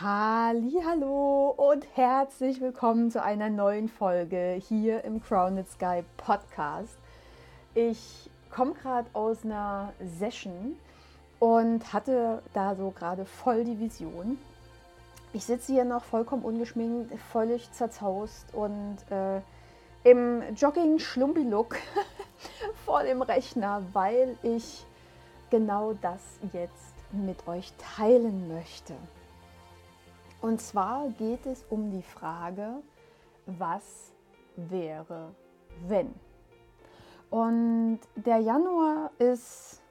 Hallo und herzlich willkommen zu einer neuen Folge hier im Crowned Sky Podcast. Ich komme gerade aus einer Session und hatte da so gerade voll die Vision. Ich sitze hier noch vollkommen ungeschminkt, völlig zerzaust und äh, im Jogging-Schlumpi-Look vor dem Rechner, weil ich genau das jetzt mit euch teilen möchte. Und zwar geht es um die Frage, was wäre, wenn? Und der Januar ist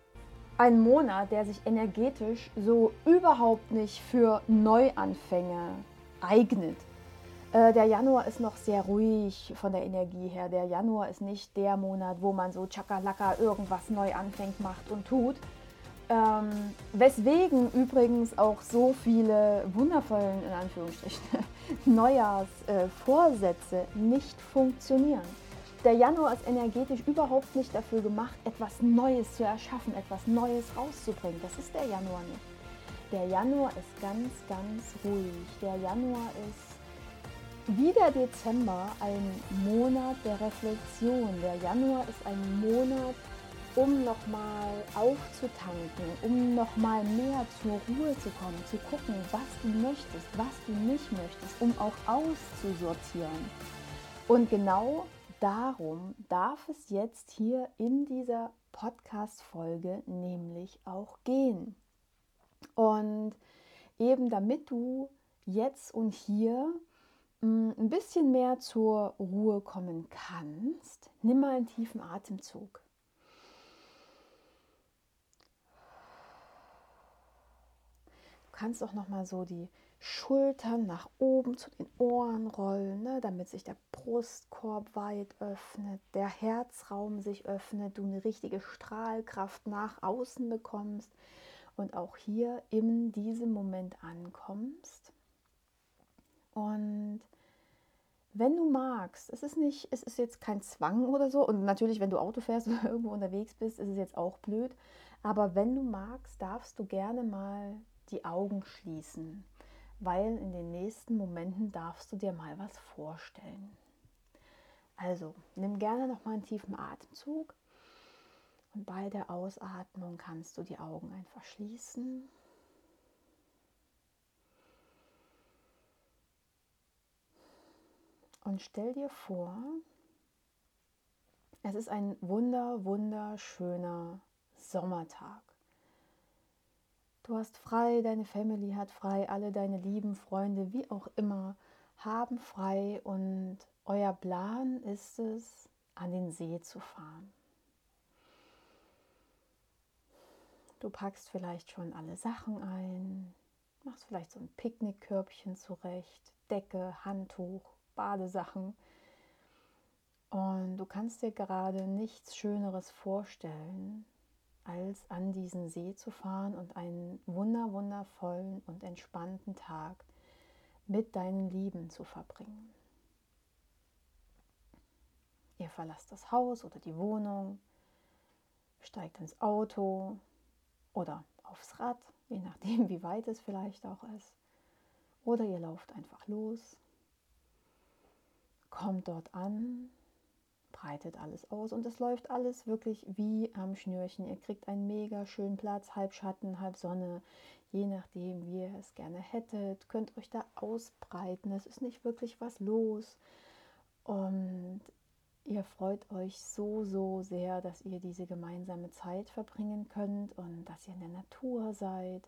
ein Monat, der sich energetisch so überhaupt nicht für Neuanfänge eignet. Äh, der Januar ist noch sehr ruhig von der Energie her. Der Januar ist nicht der Monat, wo man so tschakalaka irgendwas neu anfängt, macht und tut, ähm, weswegen übrigens auch so viele wundervollen, in Anführungsstrichen, Neujahrsvorsätze äh, nicht funktionieren. Der Januar ist energetisch überhaupt nicht dafür gemacht, etwas Neues zu erschaffen, etwas Neues rauszubringen. Das ist der Januar nicht. Der Januar ist ganz, ganz ruhig. Der Januar ist wie der Dezember ein Monat der Reflexion. Der Januar ist ein Monat um nochmal aufzutanken, um nochmal mehr zur Ruhe zu kommen, zu gucken, was du möchtest, was du nicht möchtest, um auch auszusortieren. Und genau darum darf es jetzt hier in dieser Podcast-Folge nämlich auch gehen. Und eben damit du jetzt und hier mm, ein bisschen mehr zur Ruhe kommen kannst, nimm mal einen tiefen Atemzug. Kannst auch noch mal so die Schultern nach oben zu den Ohren rollen, ne, damit sich der Brustkorb weit öffnet, der Herzraum sich öffnet, du eine richtige Strahlkraft nach außen bekommst und auch hier in diesem Moment ankommst. Und wenn du magst, es ist nicht, es ist jetzt kein Zwang oder so. Und natürlich, wenn du Auto fährst oder irgendwo unterwegs bist, ist es jetzt auch blöd. Aber wenn du magst, darfst du gerne mal die Augen schließen, weil in den nächsten Momenten darfst du dir mal was vorstellen. Also nimm gerne noch mal einen tiefen Atemzug und bei der Ausatmung kannst du die Augen einfach schließen. Und stell dir vor, es ist ein wunder, wunderschöner Sommertag. Du hast frei, deine Family hat frei, alle deine lieben Freunde, wie auch immer, haben frei und euer Plan ist es, an den See zu fahren. Du packst vielleicht schon alle Sachen ein, machst vielleicht so ein Picknickkörbchen zurecht, Decke, Handtuch, Badesachen. Und du kannst dir gerade nichts Schöneres vorstellen, als an diesen See zu fahren und einen wunder wundervollen und entspannten Tag mit deinen Lieben zu verbringen. Ihr verlasst das Haus oder die Wohnung, steigt ins Auto oder aufs Rad, je nachdem, wie weit es vielleicht auch ist. Oder ihr lauft einfach los, kommt dort an breitet alles aus und es läuft alles wirklich wie am Schnürchen. Ihr kriegt einen mega schönen Platz, halb Schatten, halb Sonne, je nachdem, wie ihr es gerne hättet. Könnt euch da ausbreiten. Es ist nicht wirklich was los. Und ihr freut euch so, so sehr, dass ihr diese gemeinsame Zeit verbringen könnt und dass ihr in der Natur seid.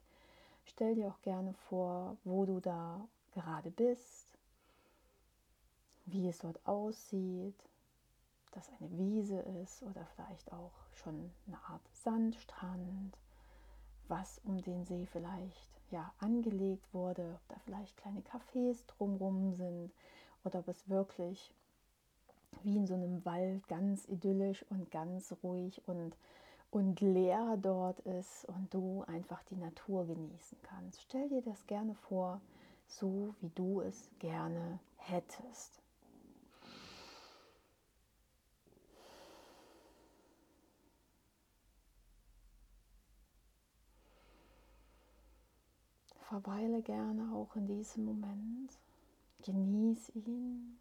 Stell dir auch gerne vor, wo du da gerade bist, wie es dort aussieht, das eine Wiese ist oder vielleicht auch schon eine Art Sandstrand, was um den See vielleicht ja angelegt wurde, ob da vielleicht kleine Cafés drumrum sind oder ob es wirklich wie in so einem Wald ganz idyllisch und ganz ruhig und, und leer dort ist und du einfach die Natur genießen kannst. Stell dir das gerne vor, so wie du es gerne hättest. Verweile gerne auch in diesem Moment. Genieß ihn.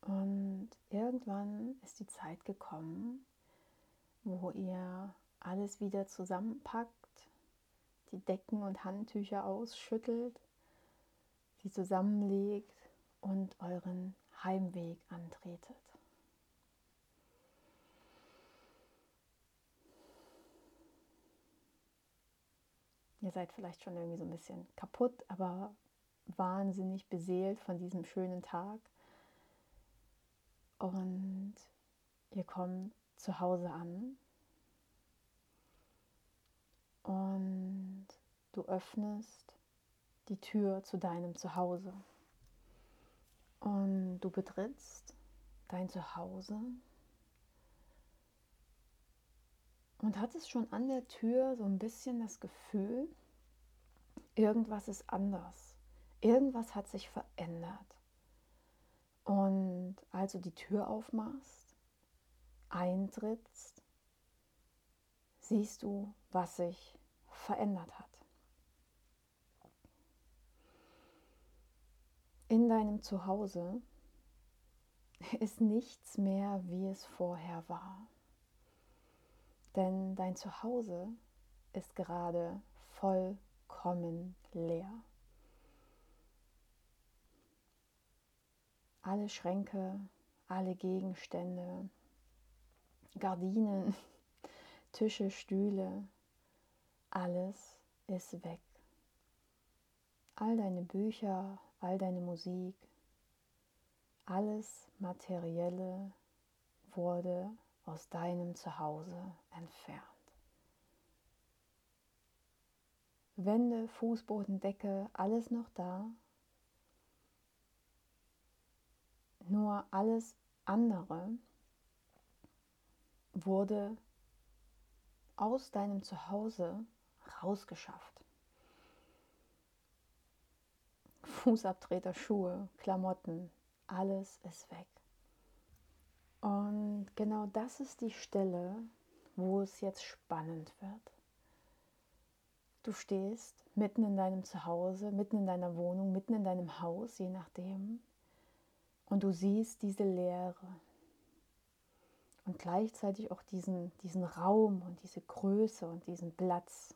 Und irgendwann ist die Zeit gekommen, wo ihr alles wieder zusammenpackt, die Decken und Handtücher ausschüttelt, sie zusammenlegt und euren Heimweg antretet. Ihr seid vielleicht schon irgendwie so ein bisschen kaputt, aber wahnsinnig beseelt von diesem schönen Tag. Und ihr kommt zu Hause an. Und du öffnest die Tür zu deinem Zuhause. Und du betrittst dein Zuhause und hattest schon an der Tür so ein bisschen das Gefühl, irgendwas ist anders, irgendwas hat sich verändert. Und als du die Tür aufmachst, eintrittst, siehst du, was sich verändert hat. In deinem Zuhause ist nichts mehr, wie es vorher war. Denn dein Zuhause ist gerade vollkommen leer. alle Schränke, alle Gegenstände, Gardinen, Tische, Stühle, alles ist weg. All deine Bücher, all deine Musik, alles Materielle wurde aus deinem Zuhause entfernt. Wände, Fußboden, Decke, alles noch da, Nur alles andere wurde aus deinem Zuhause rausgeschafft. Fußabtreter, Schuhe, Klamotten, alles ist weg. Und genau das ist die Stelle, wo es jetzt spannend wird. Du stehst mitten in deinem Zuhause, mitten in deiner Wohnung, mitten in deinem Haus, je nachdem, und du siehst diese Leere und gleichzeitig auch diesen, diesen Raum und diese Größe und diesen Platz.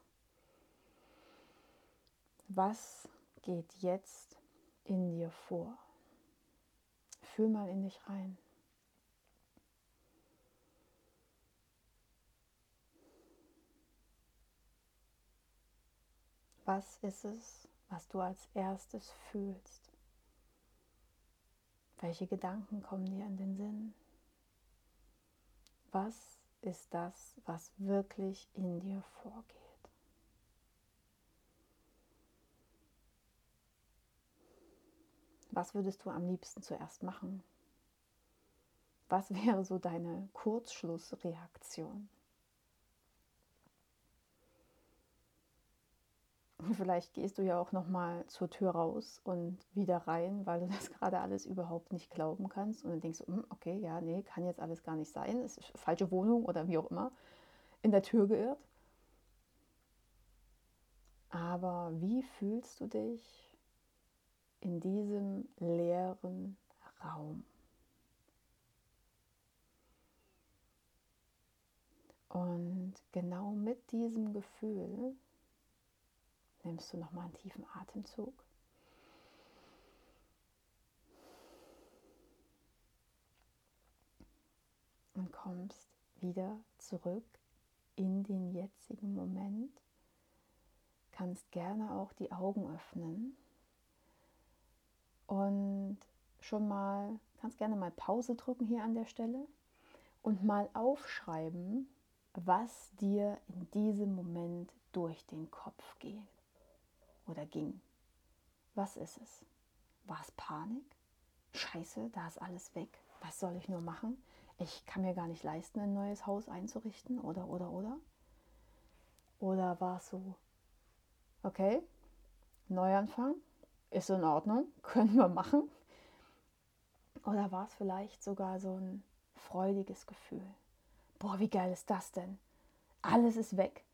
Was geht jetzt in dir vor? Fühl mal in dich rein. Was ist es, was du als erstes fühlst? Welche Gedanken kommen dir in den Sinn? Was ist das, was wirklich in dir vorgeht? Was würdest du am liebsten zuerst machen? Was wäre so deine Kurzschlussreaktion? Vielleicht gehst du ja auch noch mal zur Tür raus und wieder rein, weil du das gerade alles überhaupt nicht glauben kannst und dann denkst du, hm, okay, ja, nee, kann jetzt alles gar nicht sein, es ist falsche Wohnung oder wie auch immer, in der Tür geirrt. Aber wie fühlst du dich in diesem leeren Raum? Und genau mit diesem Gefühl nimmst du nochmal einen tiefen Atemzug. Und kommst wieder zurück in den jetzigen Moment. Kannst gerne auch die Augen öffnen und schon mal, kannst gerne mal Pause drücken hier an der Stelle und mal aufschreiben, was dir in diesem Moment durch den Kopf geht oder ging. Was ist es? War es Panik? Scheiße, da ist alles weg. Was soll ich nur machen? Ich kann mir gar nicht leisten, ein neues Haus einzurichten oder oder oder. Oder war es so, okay, Neuanfang, ist in Ordnung, können wir machen. Oder war es vielleicht sogar so ein freudiges Gefühl. Boah, wie geil ist das denn? Alles ist weg.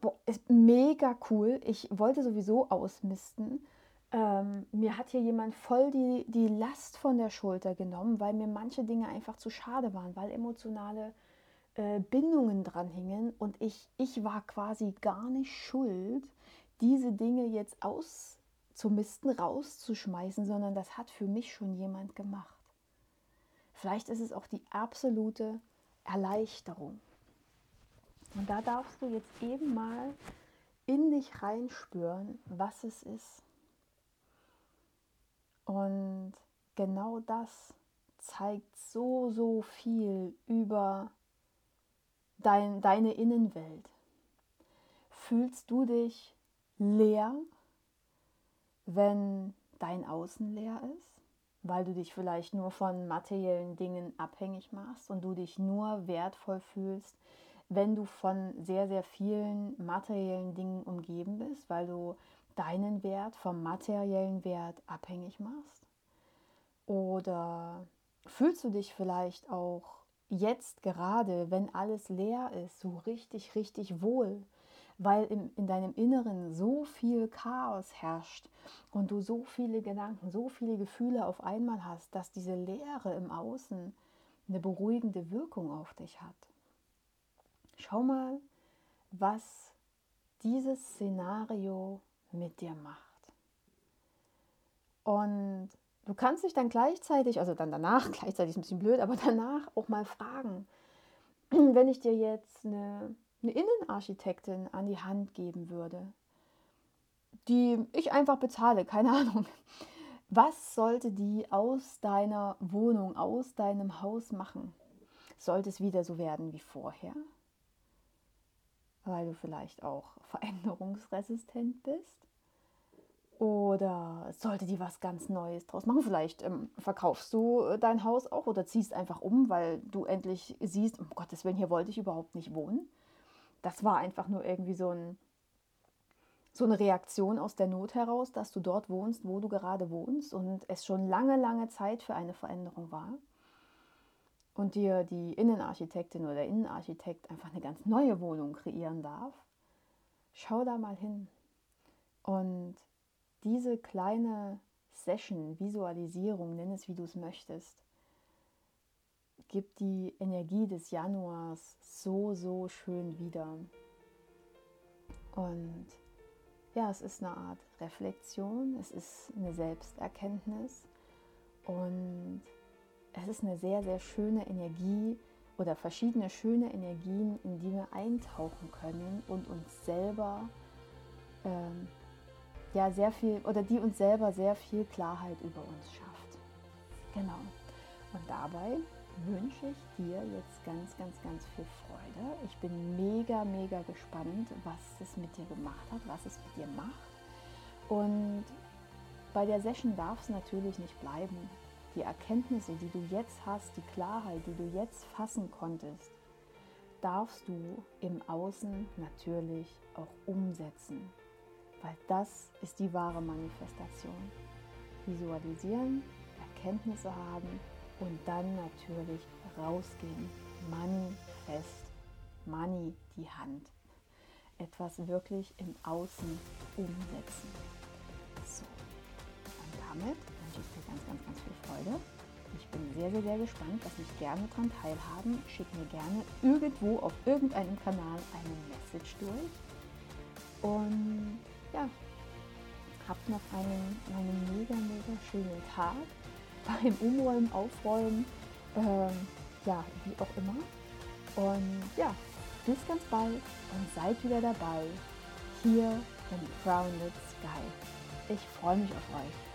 Boah, ist mega cool. Ich wollte sowieso ausmisten. Ähm, mir hat hier jemand voll die, die Last von der Schulter genommen, weil mir manche Dinge einfach zu schade waren, weil emotionale äh, Bindungen dran hingen und ich, ich war quasi gar nicht schuld, diese Dinge jetzt auszumisten, rauszuschmeißen, sondern das hat für mich schon jemand gemacht. Vielleicht ist es auch die absolute Erleichterung. Und da darfst du jetzt eben mal in dich reinspüren, was es ist. Und genau das zeigt so, so viel über dein, deine Innenwelt. Fühlst du dich leer, wenn dein Außen leer ist? Weil du dich vielleicht nur von materiellen Dingen abhängig machst und du dich nur wertvoll fühlst, wenn du von sehr, sehr vielen materiellen Dingen umgeben bist, weil du deinen Wert vom materiellen Wert abhängig machst? Oder fühlst du dich vielleicht auch jetzt gerade, wenn alles leer ist, so richtig, richtig wohl, weil in, in deinem Inneren so viel Chaos herrscht und du so viele Gedanken, so viele Gefühle auf einmal hast, dass diese Leere im Außen eine beruhigende Wirkung auf dich hat. Schau mal, was dieses Szenario mit dir macht. Und Du kannst dich dann gleichzeitig, also dann danach, gleichzeitig ist ein bisschen blöd, aber danach auch mal fragen, wenn ich dir jetzt eine, eine Innenarchitektin an die Hand geben würde, die ich einfach bezahle, keine Ahnung. Was sollte die aus deiner Wohnung, aus deinem Haus machen? Sollte es wieder so werden wie vorher? Weil du vielleicht auch veränderungsresistent bist? Oder sollte die was ganz Neues draus machen? Vielleicht ähm, verkaufst du äh, dein Haus auch oder ziehst einfach um, weil du endlich siehst, um Gottes Willen, hier wollte ich überhaupt nicht wohnen. Das war einfach nur irgendwie so, ein, so eine Reaktion aus der Not heraus, dass du dort wohnst, wo du gerade wohnst und es schon lange, lange Zeit für eine Veränderung war. Und dir die Innenarchitektin oder der Innenarchitekt einfach eine ganz neue Wohnung kreieren darf. Schau da mal hin. Und diese kleine Session, Visualisierung, nenn es wie du es möchtest, gibt die Energie des Januars so, so schön wieder. Und ja, es ist eine Art Reflexion, es ist eine Selbsterkenntnis und es ist eine sehr, sehr schöne Energie oder verschiedene schöne Energien, in die wir eintauchen können und uns selber ähm, ja sehr viel oder die uns selber sehr viel Klarheit über uns schafft. Genau. Und dabei wünsche ich dir jetzt ganz, ganz, ganz viel Freude. Ich bin mega, mega gespannt, was es mit dir gemacht hat, was es mit dir macht. Und bei der Session darf es natürlich nicht bleiben. Die Erkenntnisse, die du jetzt hast, die Klarheit, die du jetzt fassen konntest, darfst du im Außen natürlich auch umsetzen. Weil das ist die wahre Manifestation. Visualisieren, Erkenntnisse haben und dann natürlich rausgehen. Manifest, Money, die Hand. Etwas wirklich im Außen umsetzen. So, und damit wünsche ich dir ganz, ganz, ganz viel Freude. Ich bin sehr, sehr, sehr gespannt. Lass mich gerne daran teilhaben. Schick mir gerne irgendwo auf irgendeinem Kanal eine Message durch. Und ja, habt noch einen, einen mega, mega schönen Tag beim Umräumen, Aufräumen, ähm, ja, wie auch immer. Und ja, bis ganz bald und seid wieder dabei hier im Grounded Sky. Ich freue mich auf euch.